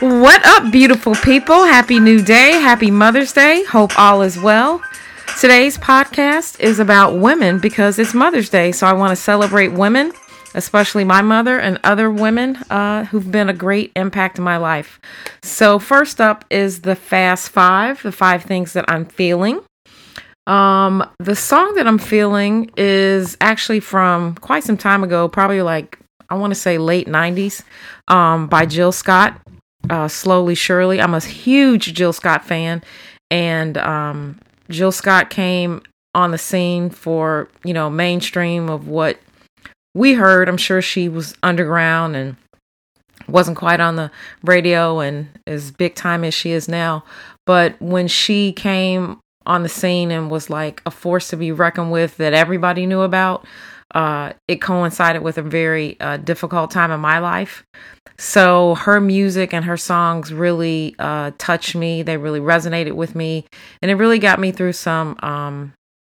What up, beautiful people? Happy New Day. Happy Mother's Day. Hope all is well. Today's podcast is about women because it's Mother's Day. So I want to celebrate women, especially my mother and other women uh, who've been a great impact in my life. So, first up is the Fast Five, the five things that I'm feeling. Um, the song that I'm feeling is actually from quite some time ago, probably like I want to say late 90s, um, by Jill Scott uh, Slowly Surely. I'm a huge Jill Scott fan, and um, Jill Scott came on the scene for you know mainstream of what we heard. I'm sure she was underground and wasn't quite on the radio and as big time as she is now. But when she came on the scene and was like a force to be reckoned with that everybody knew about, uh, it coincided with a very uh, difficult time in my life. So her music and her songs really uh, touched me. They really resonated with me, and it really got me through some um,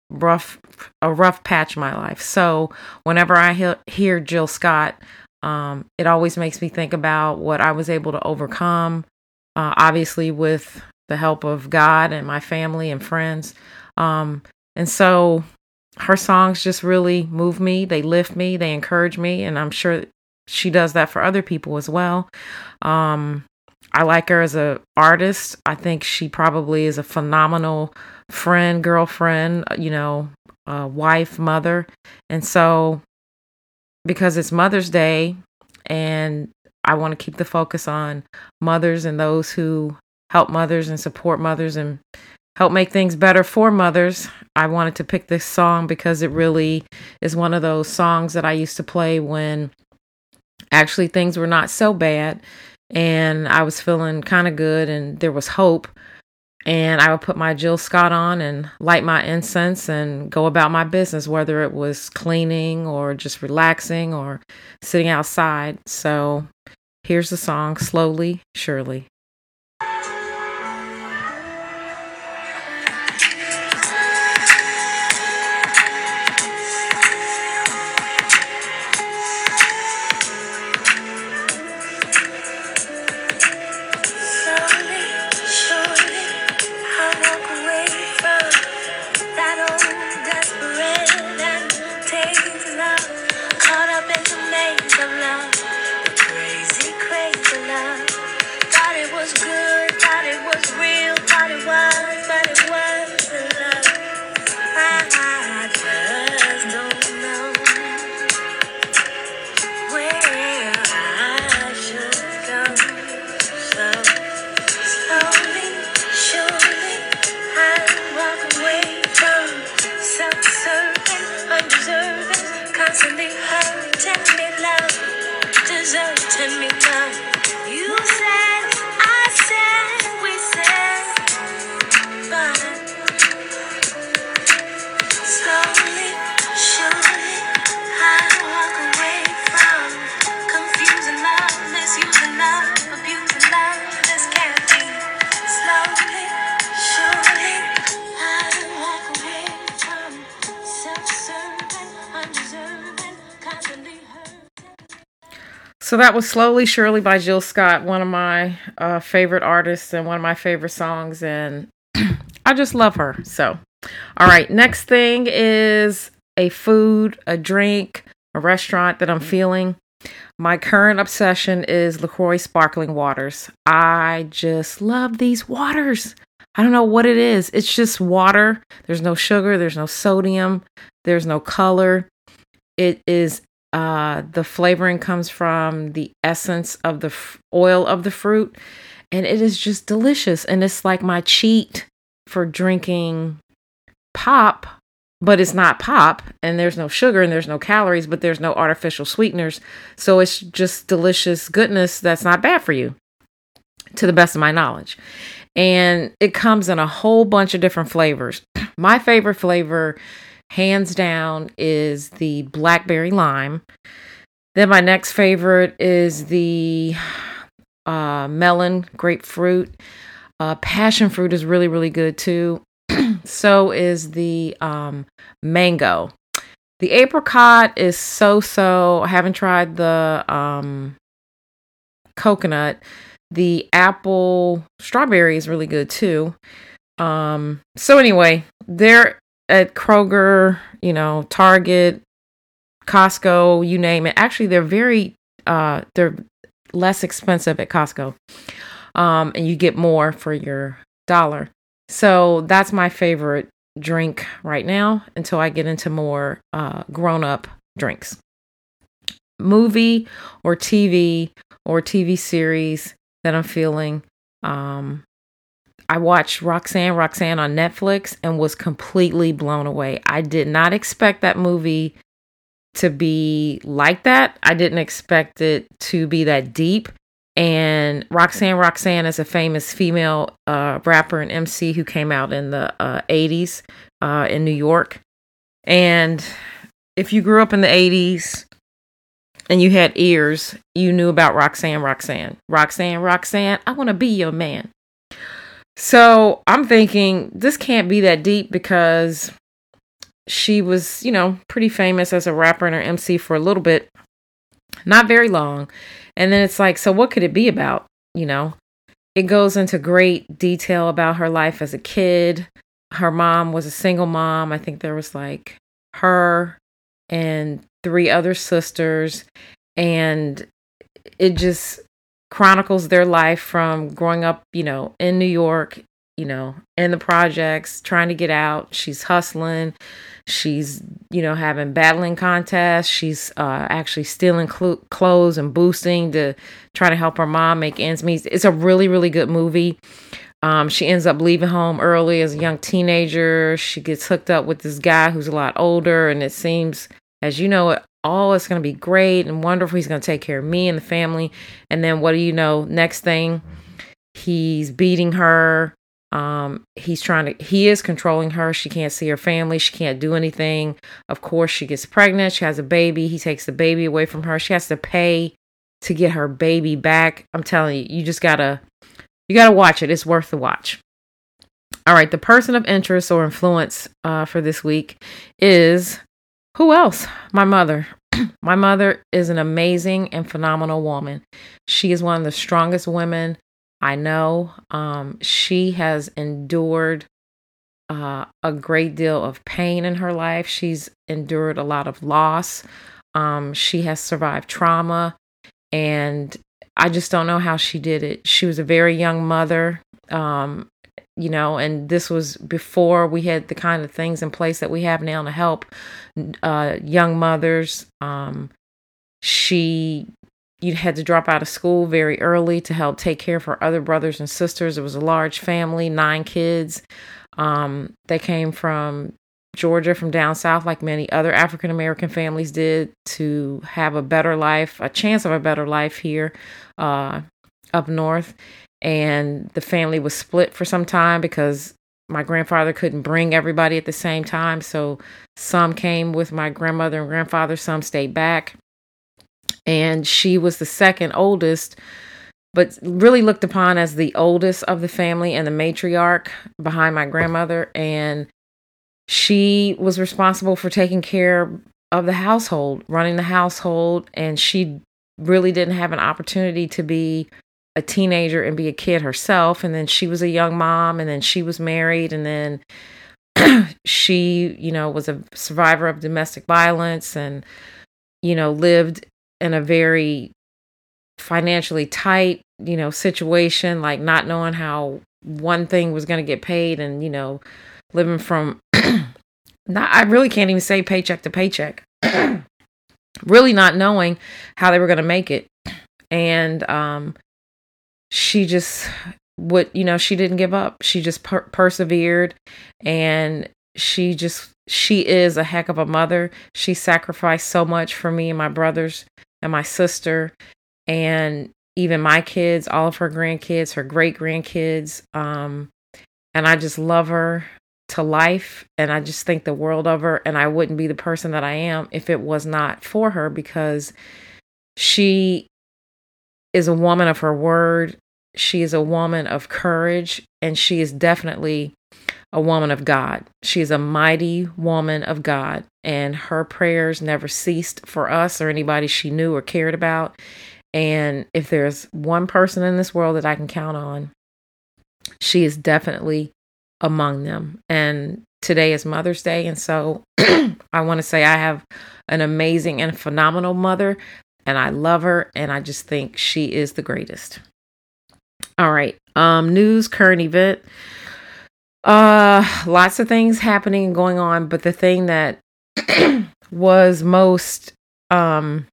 rough, a rough patch in my life. So whenever I he- hear Jill Scott, um, it always makes me think about what I was able to overcome. Uh, obviously, with the help of God and my family and friends. Um, and so her songs just really move me. They lift me. They encourage me. And I'm sure she does that for other people as well. Um, I like her as a artist. I think she probably is a phenomenal friend, girlfriend, uh, you know, uh, wife, mother. And so because it's Mother's Day and I want to keep the focus on mothers and those who help mothers and support mothers and help make things better for mothers. I wanted to pick this song because it really is one of those songs that I used to play when actually things were not so bad and I was feeling kind of good and there was hope. And I would put my Jill Scott on and light my incense and go about my business, whether it was cleaning or just relaxing or sitting outside. So here's the song Slowly, Surely. So that was Slowly Surely by Jill Scott, one of my uh, favorite artists and one of my favorite songs. And I just love her. So, all right, next thing is a food, a drink, a restaurant that I'm feeling. My current obsession is LaCroix sparkling waters. I just love these waters. I don't know what it is. It's just water. There's no sugar, there's no sodium, there's no color. It is uh, the flavoring comes from the essence of the f- oil of the fruit, and it is just delicious. And it's like my cheat for drinking pop, but it's not pop, and there's no sugar and there's no calories, but there's no artificial sweeteners. So it's just delicious goodness that's not bad for you, to the best of my knowledge. And it comes in a whole bunch of different flavors. My favorite flavor hands down is the blackberry lime. Then my next favorite is the uh, melon grapefruit. Uh, passion fruit is really really good too. so is the um, mango. The apricot is so so. I haven't tried the um, coconut. the apple strawberry is really good too. Um, so anyway, they're at Kroger, you know, Target, Costco, you name it. Actually, they're very uh they're less expensive at Costco. Um, and you get more for your dollar. So that's my favorite drink right now until I get into more uh, grown up drinks. Movie or TV or TV series that I'm feeling. Um, I watched Roxanne Roxanne on Netflix and was completely blown away. I did not expect that movie to be like that. I didn't expect it to be that deep. And Roxanne Roxanne is a famous female uh, rapper and MC who came out in the uh, 80s uh, in New York. And if you grew up in the 80s and you had ears, you knew about Roxanne Roxanne. Roxanne Roxanne, I want to be your man. So I'm thinking this can't be that deep because she was, you know, pretty famous as a rapper and her MC for a little bit, not very long. And then it's like, so what could it be about? You know, it goes into great detail about her life as a kid. Her mom was a single mom. I think there was like her and three other sisters. And it just chronicles their life from growing up, you know, in New York, you know, in the projects, trying to get out. She's hustling. She's, you know, having battling contests. She's uh, actually stealing cl- clothes and boosting to try to help her mom make ends meet. It's a really, really good movie. Um, she ends up leaving home early as a young teenager. She gets hooked up with this guy who's a lot older, and it seems, as you know, all is going to be great and wonderful. He's going to take care of me and the family. And then what do you know? Next thing, he's beating her. Um, he's trying to, he is controlling her. She can't see her family. She can't do anything. Of course, she gets pregnant. She has a baby. He takes the baby away from her. She has to pay to get her baby back. I'm telling you, you just gotta, you gotta watch it. It's worth the watch. All right, the person of interest or influence uh, for this week is who else? My mother. My mother is an amazing and phenomenal woman. She is one of the strongest women I know. Um, she has endured uh, a great deal of pain in her life. She's endured a lot of loss. Um, she has survived trauma, and I just don't know how she did it. She was a very young mother. Um, you know, and this was before we had the kind of things in place that we have now to help uh, young mothers. Um, she you had to drop out of school very early to help take care of her other brothers and sisters. It was a large family, nine kids. Um, they came from Georgia, from down south, like many other African American families did, to have a better life, a chance of a better life here uh, up north and the family was split for some time because my grandfather couldn't bring everybody at the same time. So some came with my grandmother and grandfather, some stayed back. And she was the second oldest, but really looked upon as the oldest of the family and the matriarch behind my grandmother. And she was responsible for taking care of the household, running the household. And she really didn't have an opportunity to be a teenager and be a kid herself and then she was a young mom and then she was married and then she you know was a survivor of domestic violence and you know lived in a very financially tight you know situation like not knowing how one thing was going to get paid and you know living from not I really can't even say paycheck to paycheck. Really not knowing how they were going to make it. And um she just would you know she didn't give up. She just per- persevered and she just she is a heck of a mother. She sacrificed so much for me and my brothers and my sister and even my kids all of her grandkids her great grandkids um and i just love her to life and i just think the world of her and i wouldn't be the person that i am if it was not for her because she is a woman of her word she is a woman of courage and she is definitely a woman of God. She is a mighty woman of God, and her prayers never ceased for us or anybody she knew or cared about. And if there's one person in this world that I can count on, she is definitely among them. And today is Mother's Day. And so I want to say I have an amazing and phenomenal mother, and I love her, and I just think she is the greatest. All right. Um, news, current event. Uh, lots of things happening and going on, but the thing that was most um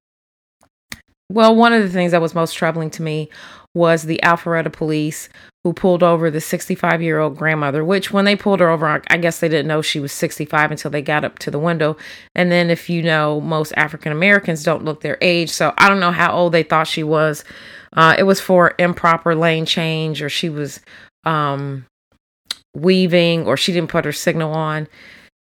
well, one of the things that was most troubling to me was the Alpharetta police who pulled over the 65 year old grandmother, which when they pulled her over, I guess they didn't know she was 65 until they got up to the window. And then, if you know, most African Americans don't look their age. So I don't know how old they thought she was. Uh, it was for improper lane change, or she was um, weaving, or she didn't put her signal on.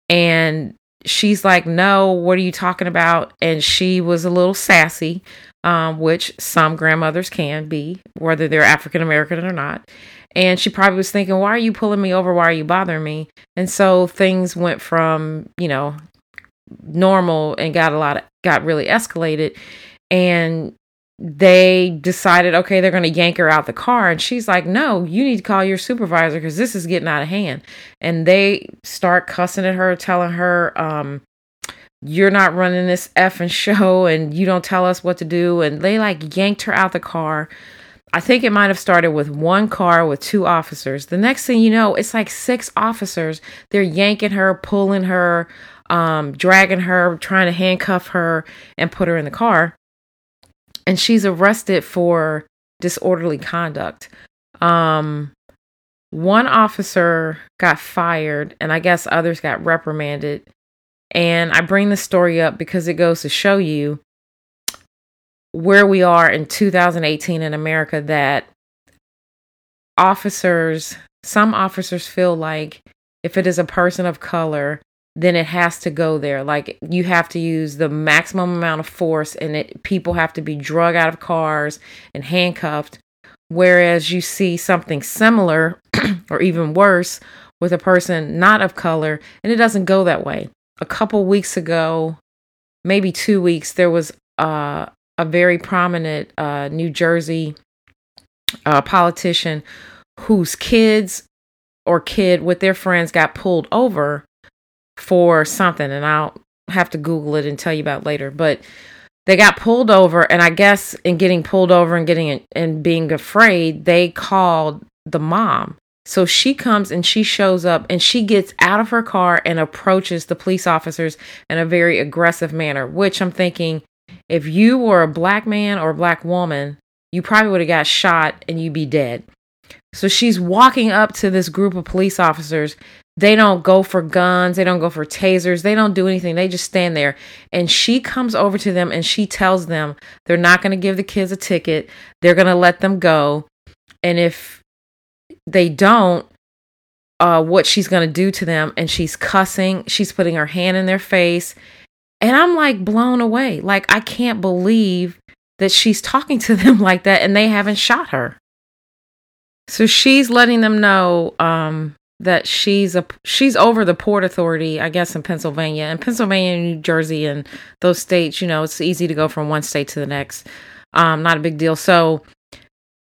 And she's like, No, what are you talking about? And she was a little sassy um, which some grandmothers can be, whether they're African American or not. And she probably was thinking, why are you pulling me over? Why are you bothering me? And so things went from, you know, normal and got a lot of, got really escalated. And they decided, okay, they're going to yank her out the car. And she's like, no, you need to call your supervisor because this is getting out of hand. And they start cussing at her, telling her, um, you're not running this effing show and you don't tell us what to do. And they like yanked her out the car. I think it might have started with one car with two officers. The next thing you know, it's like six officers. They're yanking her, pulling her, um, dragging her, trying to handcuff her and put her in the car. And she's arrested for disorderly conduct. Um, one officer got fired, and I guess others got reprimanded and I bring the story up because it goes to show you where we are in 2018 in America that officers, some officers feel like if it is a person of color, then it has to go there. Like you have to use the maximum amount of force and it people have to be drug out of cars and handcuffed. Whereas you see something similar or even worse with a person not of color and it doesn't go that way a couple weeks ago, maybe two weeks, there was uh, a very prominent uh, New Jersey uh, politician whose kids or kid with their friends got pulled over for something. And I'll have to Google it and tell you about later. But they got pulled over. And I guess in getting pulled over and getting and being afraid, they called the mom so she comes and she shows up and she gets out of her car and approaches the police officers in a very aggressive manner, which I'm thinking if you were a black man or a black woman, you probably would have got shot and you'd be dead. So she's walking up to this group of police officers. They don't go for guns, they don't go for tasers, they don't do anything. They just stand there. And she comes over to them and she tells them they're not going to give the kids a ticket, they're going to let them go. And if they don't, uh, what she's going to do to them. And she's cussing, she's putting her hand in their face. And I'm like blown away. Like, I can't believe that she's talking to them like that and they haven't shot her. So she's letting them know um, that she's a she's over the port authority, I guess, in Pennsylvania and Pennsylvania, and New Jersey, and those states. You know, it's easy to go from one state to the next. Um, not a big deal. So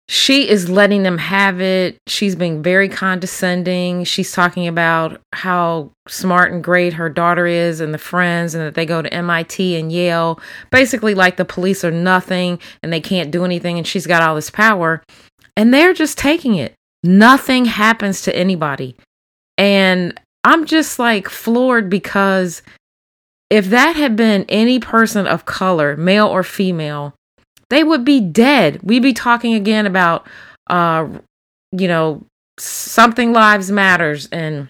she is letting them have it. She's being very condescending. She's talking about how smart and great her daughter is and the friends, and that they go to MIT and Yale. Basically, like the police are nothing and they can't do anything, and she's got all this power. And they're just taking it. Nothing happens to anybody. And I'm just like floored because if that had been any person of color, male or female, they would be dead. We'd be talking again about, uh, you know, something lives matters and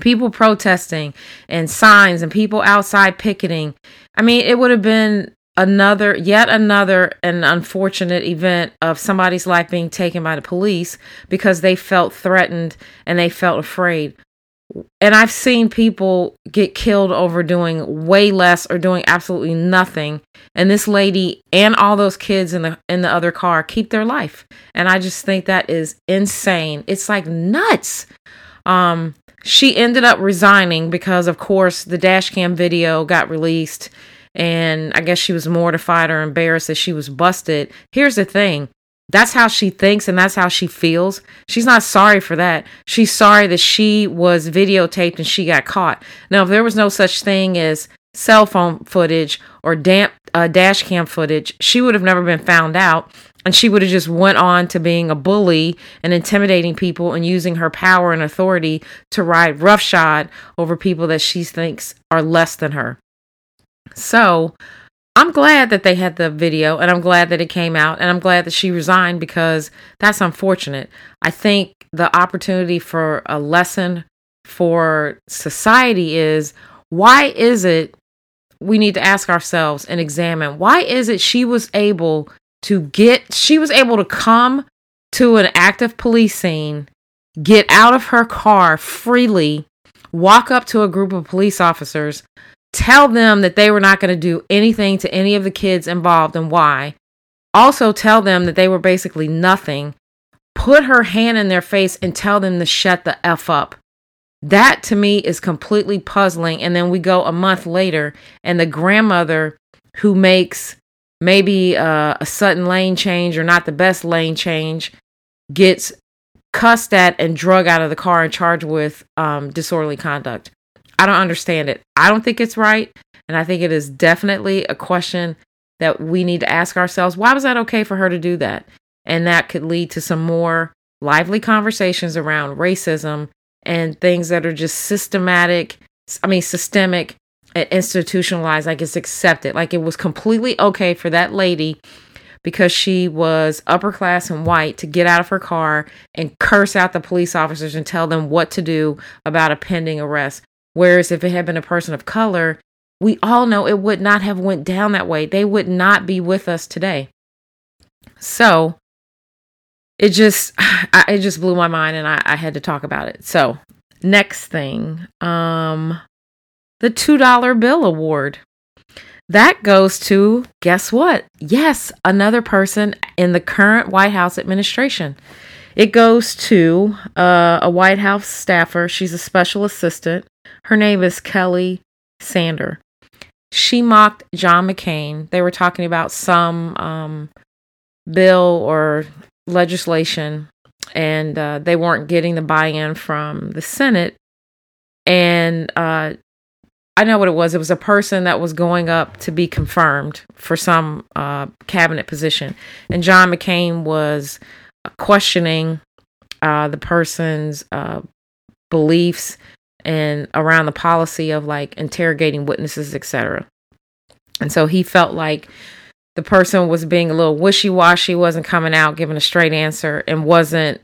people protesting and signs and people outside picketing. I mean, it would have been another, yet another, an unfortunate event of somebody's life being taken by the police because they felt threatened and they felt afraid and I've seen people get killed over doing way less or doing absolutely nothing. And this lady and all those kids in the in the other car keep their life. And I just think that is insane. It's like nuts. Um she ended up resigning because of course the dash cam video got released and I guess she was mortified or embarrassed that she was busted. Here's the thing that's how she thinks and that's how she feels. She's not sorry for that. She's sorry that she was videotaped and she got caught. Now, if there was no such thing as cell phone footage or damp uh, dash cam footage, she would have never been found out and she would have just went on to being a bully and intimidating people and using her power and authority to ride roughshod over people that she thinks are less than her. So, I'm glad that they had the video and I'm glad that it came out and I'm glad that she resigned because that's unfortunate. I think the opportunity for a lesson for society is why is it we need to ask ourselves and examine why is it she was able to get she was able to come to an active police scene, get out of her car freely, walk up to a group of police officers, tell them that they were not going to do anything to any of the kids involved and why. Also, tell them that they were basically nothing. Put her hand in their face and tell them to shut the F up. That to me is completely puzzling. And then we go a month later, and the grandmother who makes maybe uh, a sudden lane change or not the best lane change gets cussed at and drug out of the car and charged with um, disorderly conduct. I don't understand it. I don't think it's right. And I think it is definitely a question that we need to ask ourselves why was that okay for her to do that? And that could lead to some more lively conversations around racism and things that are just systematic, I mean, systemic and institutionalized, like it's accepted. Like it was completely okay for that lady because she was upper class and white to get out of her car and curse out the police officers and tell them what to do about a pending arrest Whereas if it had been a person of color, we all know it would not have went down that way. They would not be with us today. So it just it just blew my mind and I, I had to talk about it. So next thing, um the two dollar bill award. That goes to guess what? Yes, another person in the current White House administration. It goes to uh, a White House staffer. She's a special assistant. Her name is Kelly Sander. She mocked John McCain. They were talking about some um, bill or legislation, and uh, they weren't getting the buy in from the Senate. And uh, I know what it was. It was a person that was going up to be confirmed for some uh, cabinet position. And John McCain was questioning uh, the person's uh, beliefs and around the policy of like interrogating witnesses, etc. And so he felt like the person was being a little wishy-washy, wasn't coming out giving a straight answer, and wasn't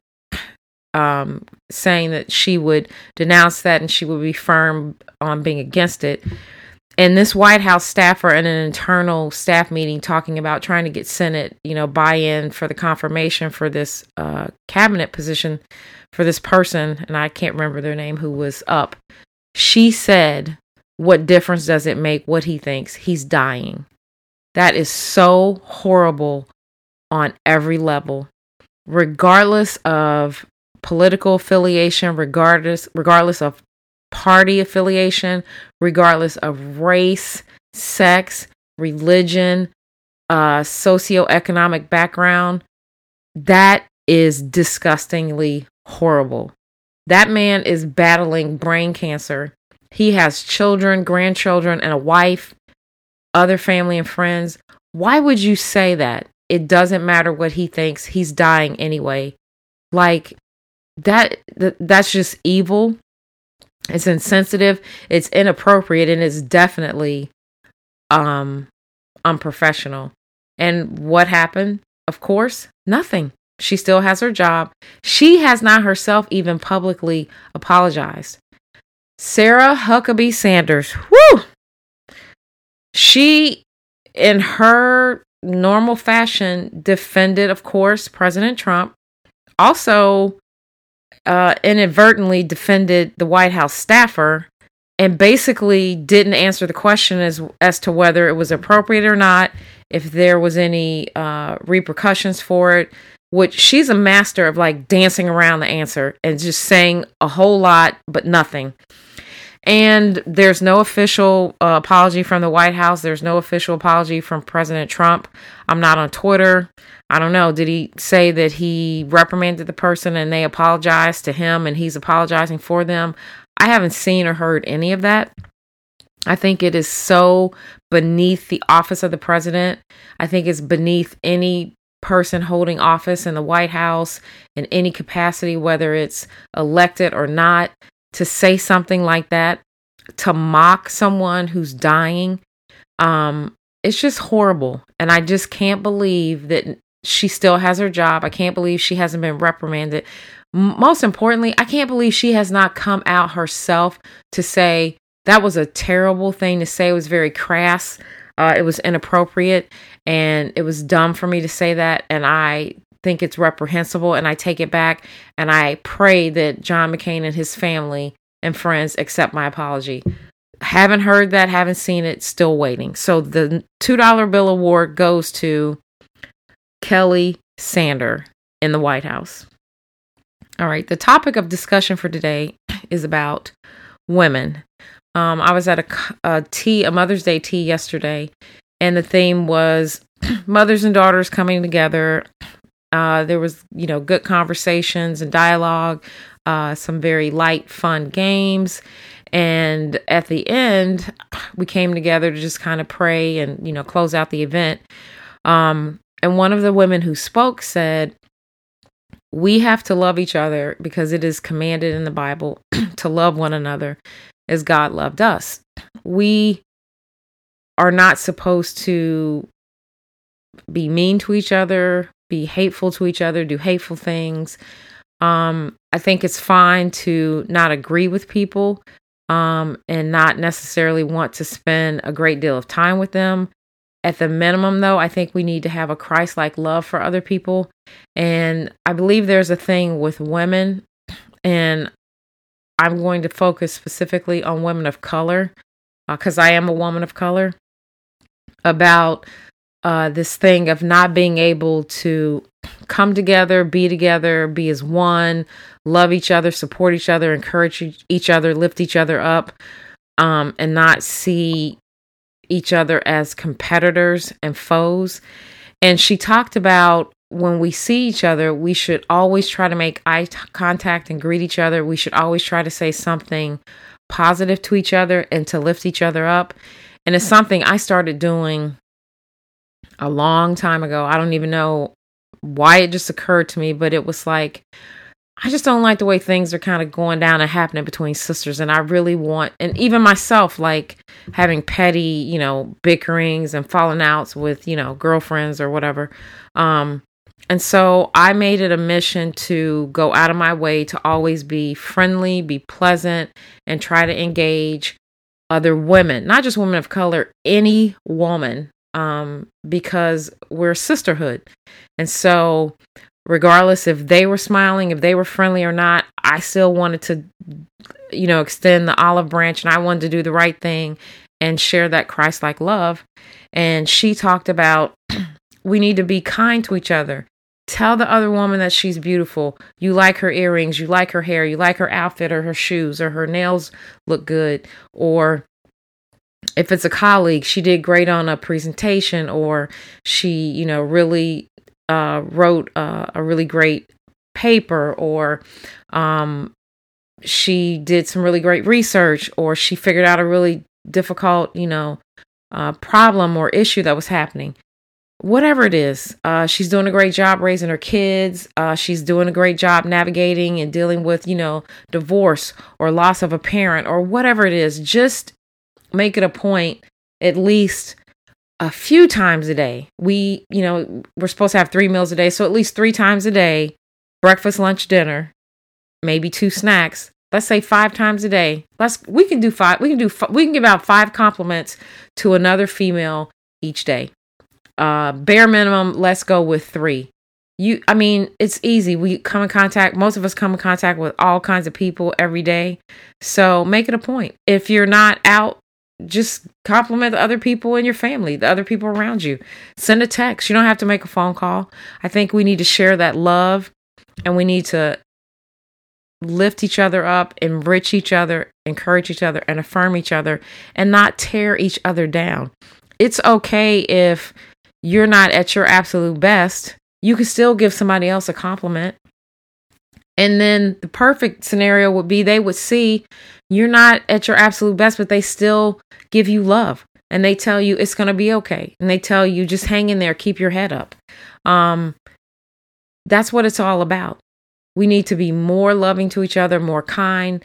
um, saying that she would denounce that and she would be firm on being against it. And this White House staffer in an internal staff meeting talking about trying to get Senate, you know, buy-in for the confirmation for this uh, cabinet position for this person, and I can't remember their name, who was up. She said, What difference does it make what he thinks? He's dying. That is so horrible on every level, regardless of political affiliation, regardless regardless of party affiliation, regardless of race, sex, religion, uh, socioeconomic background. That is disgustingly horrible. That man is battling brain cancer. He has children, grandchildren, and a wife, other family and friends. Why would you say that? It doesn't matter what he thinks. He's dying anyway. Like that that's just evil. It's insensitive, it's inappropriate and it's definitely um unprofessional. And what happened? Of course, nothing. She still has her job. She has not herself even publicly apologized. Sarah Huckabee Sanders, whoo! She, in her normal fashion, defended, of course, President Trump. Also, uh, inadvertently defended the White House staffer and basically didn't answer the question as as to whether it was appropriate or not, if there was any uh, repercussions for it which she's a master of like dancing around the answer and just saying a whole lot but nothing. And there's no official uh, apology from the White House. There's no official apology from President Trump. I'm not on Twitter. I don't know. Did he say that he reprimanded the person and they apologized to him and he's apologizing for them? I haven't seen or heard any of that. I think it is so beneath the office of the president. I think it's beneath any person holding office in the White House in any capacity, whether it's elected or not, to say something like that, to mock someone who's dying. Um, it's just horrible. And I just can't believe that she still has her job. I can't believe she hasn't been reprimanded. Most importantly, I can't believe she has not come out herself to say that was a terrible thing to say. It was very crass. Uh, it was inappropriate and it was dumb for me to say that. And I think it's reprehensible and I take it back. And I pray that John McCain and his family and friends accept my apology. Haven't heard that, haven't seen it, still waiting. So the $2 bill award goes to Kelly Sander in the White House. All right, the topic of discussion for today is about women. Um, I was at a, a tea, a Mother's Day tea yesterday, and the theme was mothers and daughters coming together. Uh, there was, you know, good conversations and dialogue, uh, some very light, fun games. And at the end, we came together to just kind of pray and, you know, close out the event. Um, and one of the women who spoke said, We have to love each other because it is commanded in the Bible to love one another as God loved us. We are not supposed to be mean to each other, be hateful to each other, do hateful things. Um, I think it's fine to not agree with people um, and not necessarily want to spend a great deal of time with them. At the minimum, though, I think we need to have a Christ like love for other people. And I believe there's a thing with women, and I'm going to focus specifically on women of color because uh, I am a woman of color about uh, this thing of not being able to come together, be together, be as one, love each other, support each other, encourage each other, lift each other up, um, and not see each other as competitors and foes. And she talked about when we see each other, we should always try to make eye t- contact and greet each other. We should always try to say something positive to each other and to lift each other up. And it's something I started doing a long time ago. I don't even know why it just occurred to me, but it was like, I just don't like the way things are kind of going down and happening between sisters. And I really want, and even myself, like having petty, you know, bickerings and falling outs with, you know, girlfriends or whatever. Um, and so I made it a mission to go out of my way to always be friendly, be pleasant, and try to engage other women, not just women of color, any woman, um, because we're sisterhood. And so, regardless if they were smiling, if they were friendly or not, I still wanted to, you know, extend the olive branch and I wanted to do the right thing and share that Christ like love. And she talked about we need to be kind to each other. Tell the other woman that she's beautiful. You like her earrings, you like her hair, you like her outfit or her shoes or her nails look good. Or if it's a colleague, she did great on a presentation or she, you know, really uh, wrote uh, a really great paper or um, she did some really great research or she figured out a really difficult, you know, uh, problem or issue that was happening whatever it is. Uh, she's doing a great job raising her kids. Uh, she's doing a great job navigating and dealing with, you know, divorce or loss of a parent or whatever it is. Just make it a point, at least a few times a day. We, you know, we're supposed to have three meals a day. So at least three times a day breakfast, lunch, dinner, maybe two snacks. Let's say five times a day. Let's we can do five. We can do we can give out five compliments to another female each day uh bare minimum let's go with three you i mean it's easy we come in contact most of us come in contact with all kinds of people every day so make it a point if you're not out just compliment the other people in your family the other people around you send a text you don't have to make a phone call i think we need to share that love and we need to lift each other up, enrich each other, encourage each other, and affirm each other, and not tear each other down. It's okay if you're not at your absolute best. You can still give somebody else a compliment. And then the perfect scenario would be they would see you're not at your absolute best, but they still give you love and they tell you it's going to be okay. And they tell you just hang in there, keep your head up. Um, that's what it's all about. We need to be more loving to each other, more kind.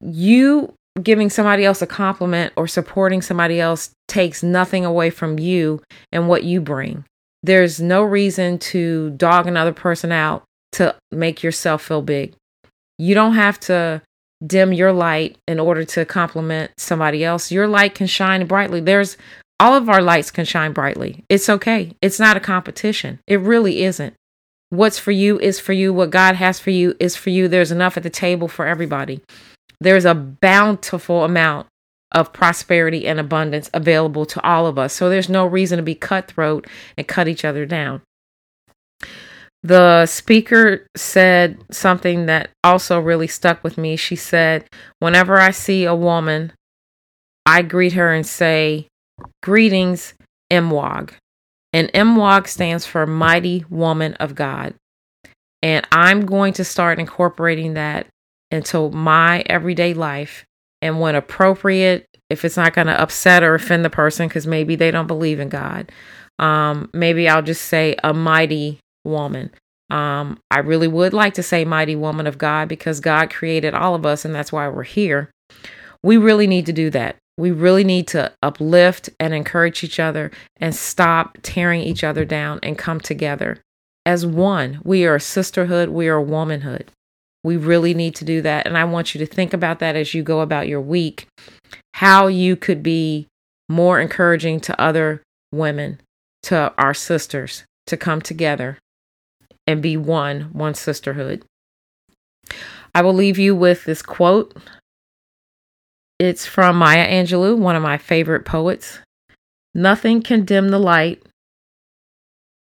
You giving somebody else a compliment or supporting somebody else takes nothing away from you and what you bring. There's no reason to dog another person out to make yourself feel big. You don't have to dim your light in order to compliment somebody else. Your light can shine brightly. There's all of our lights can shine brightly. It's okay. It's not a competition. It really isn't. What's for you is for you. What God has for you is for you. There's enough at the table for everybody. There's a bountiful amount of prosperity and abundance available to all of us. So there's no reason to be cutthroat and cut each other down. The speaker said something that also really stuck with me. She said, Whenever I see a woman, I greet her and say, Greetings, Mwag. And Mwag stands for Mighty Woman of God. And I'm going to start incorporating that into my everyday life. And when appropriate, if it's not going to upset or offend the person, because maybe they don't believe in God, um, maybe I'll just say a mighty woman. Um, I really would like to say mighty woman of God because God created all of us and that's why we're here. We really need to do that. We really need to uplift and encourage each other and stop tearing each other down and come together as one. We are a sisterhood, we are a womanhood. We really need to do that. And I want you to think about that as you go about your week, how you could be more encouraging to other women, to our sisters, to come together and be one, one sisterhood. I will leave you with this quote. It's from Maya Angelou, one of my favorite poets. Nothing can dim the light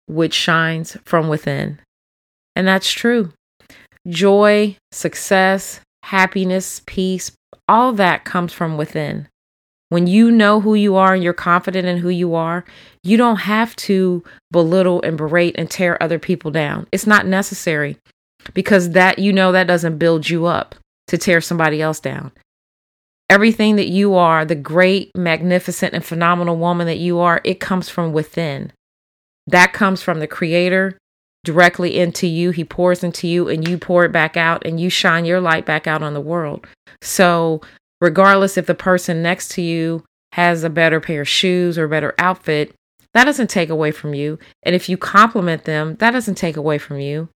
which shines from within. And that's true. Joy, success, happiness, peace, all that comes from within. When you know who you are and you're confident in who you are, you don't have to belittle and berate and tear other people down. It's not necessary because that you know that doesn't build you up to tear somebody else down. Everything that you are, the great, magnificent, and phenomenal woman that you are, it comes from within. That comes from the Creator directly into you. He pours into you and you pour it back out and you shine your light back out on the world. So, regardless if the person next to you has a better pair of shoes or better outfit, that doesn't take away from you. And if you compliment them, that doesn't take away from you.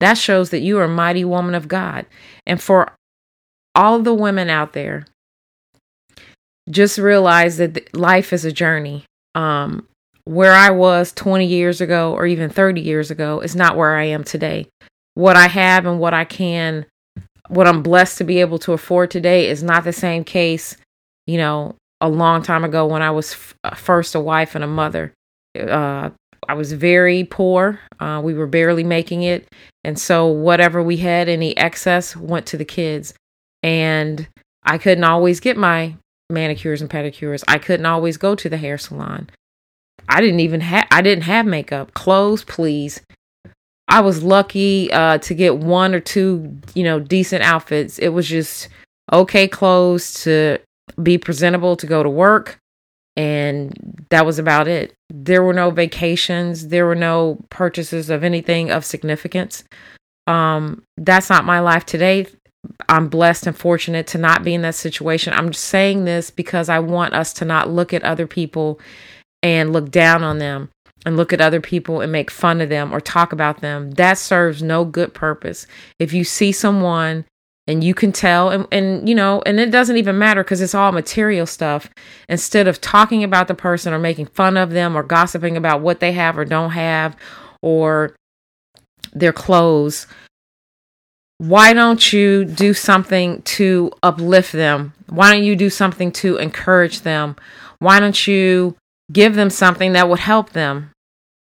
That shows that you are a mighty woman of God. And for all the women out there, just realize that life is a journey. Um, where I was 20 years ago or even 30 years ago is not where I am today. What I have and what I can, what I'm blessed to be able to afford today is not the same case, you know, a long time ago when I was f- uh, first a wife and a mother. Uh, I was very poor. Uh, we were barely making it. And so whatever we had, any excess, went to the kids. And I couldn't always get my manicures and pedicures. I couldn't always go to the hair salon. I didn't even have I didn't have makeup. Clothes, please. I was lucky uh, to get one or two, you know, decent outfits. It was just okay clothes to be presentable to go to work, and that was about it. There were no vacations. There were no purchases of anything of significance. Um, that's not my life today. I'm blessed and fortunate to not be in that situation. I'm saying this because I want us to not look at other people and look down on them and look at other people and make fun of them or talk about them, that serves no good purpose. If you see someone and you can tell and, and you know and it doesn't even matter because it's all material stuff instead of talking about the person or making fun of them or gossiping about what they have or don't have or their clothes why don't you do something to uplift them why don't you do something to encourage them why don't you give them something that would help them.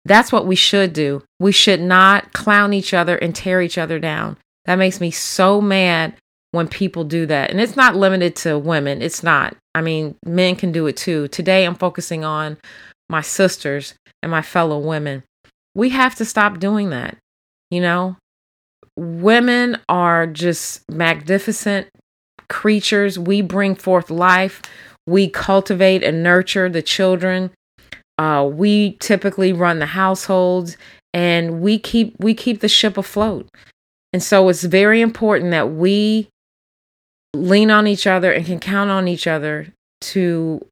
That's what we should do. We should not clown each other and tear each other down. That makes me so mad when people do that. And it's not limited to women. It's not. I mean, men can do it too. Today I'm focusing on my sisters and my fellow women. We have to stop doing that. You know, women are just magnificent creatures. We bring forth life. We cultivate and nurture the children. Uh, we typically run the households and we keep we keep the ship afloat. And so it's very important that we lean on each other and can count on each other to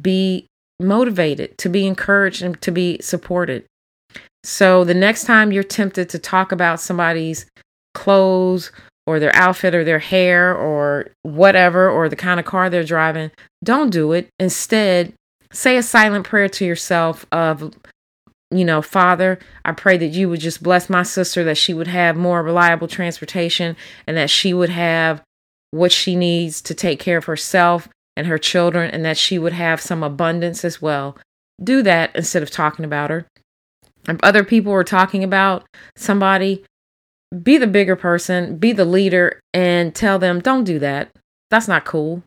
be motivated, to be encouraged, and to be supported. So the next time you're tempted to talk about somebody's clothes or their outfit or their hair or whatever or the kind of car they're driving, don't do it. Instead, say a silent prayer to yourself of you know, Father, I pray that you would just bless my sister, that she would have more reliable transportation and that she would have what she needs to take care of herself and her children, and that she would have some abundance as well. Do that instead of talking about her. If other people are talking about somebody, be the bigger person, be the leader, and tell them, don't do that. That's not cool.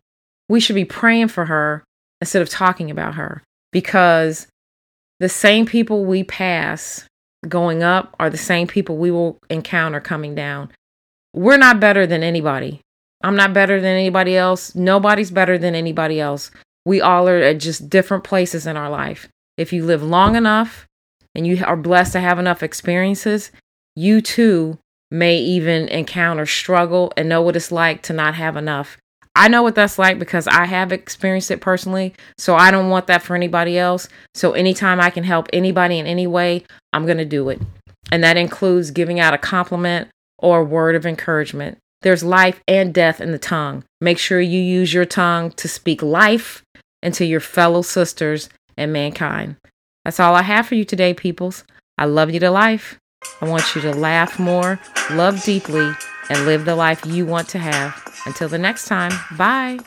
We should be praying for her instead of talking about her because the same people we pass going up are the same people we will encounter coming down. We're not better than anybody. I'm not better than anybody else. Nobody's better than anybody else. We all are at just different places in our life. If you live long enough and you are blessed to have enough experiences, you too may even encounter struggle and know what it's like to not have enough. I know what that's like because I have experienced it personally. So I don't want that for anybody else. So anytime I can help anybody in any way, I'm going to do it. And that includes giving out a compliment or a word of encouragement. There's life and death in the tongue. Make sure you use your tongue to speak life into your fellow sisters and mankind. That's all I have for you today, peoples. I love you to life. I want you to laugh more, love deeply, and live the life you want to have. Until the next time, bye.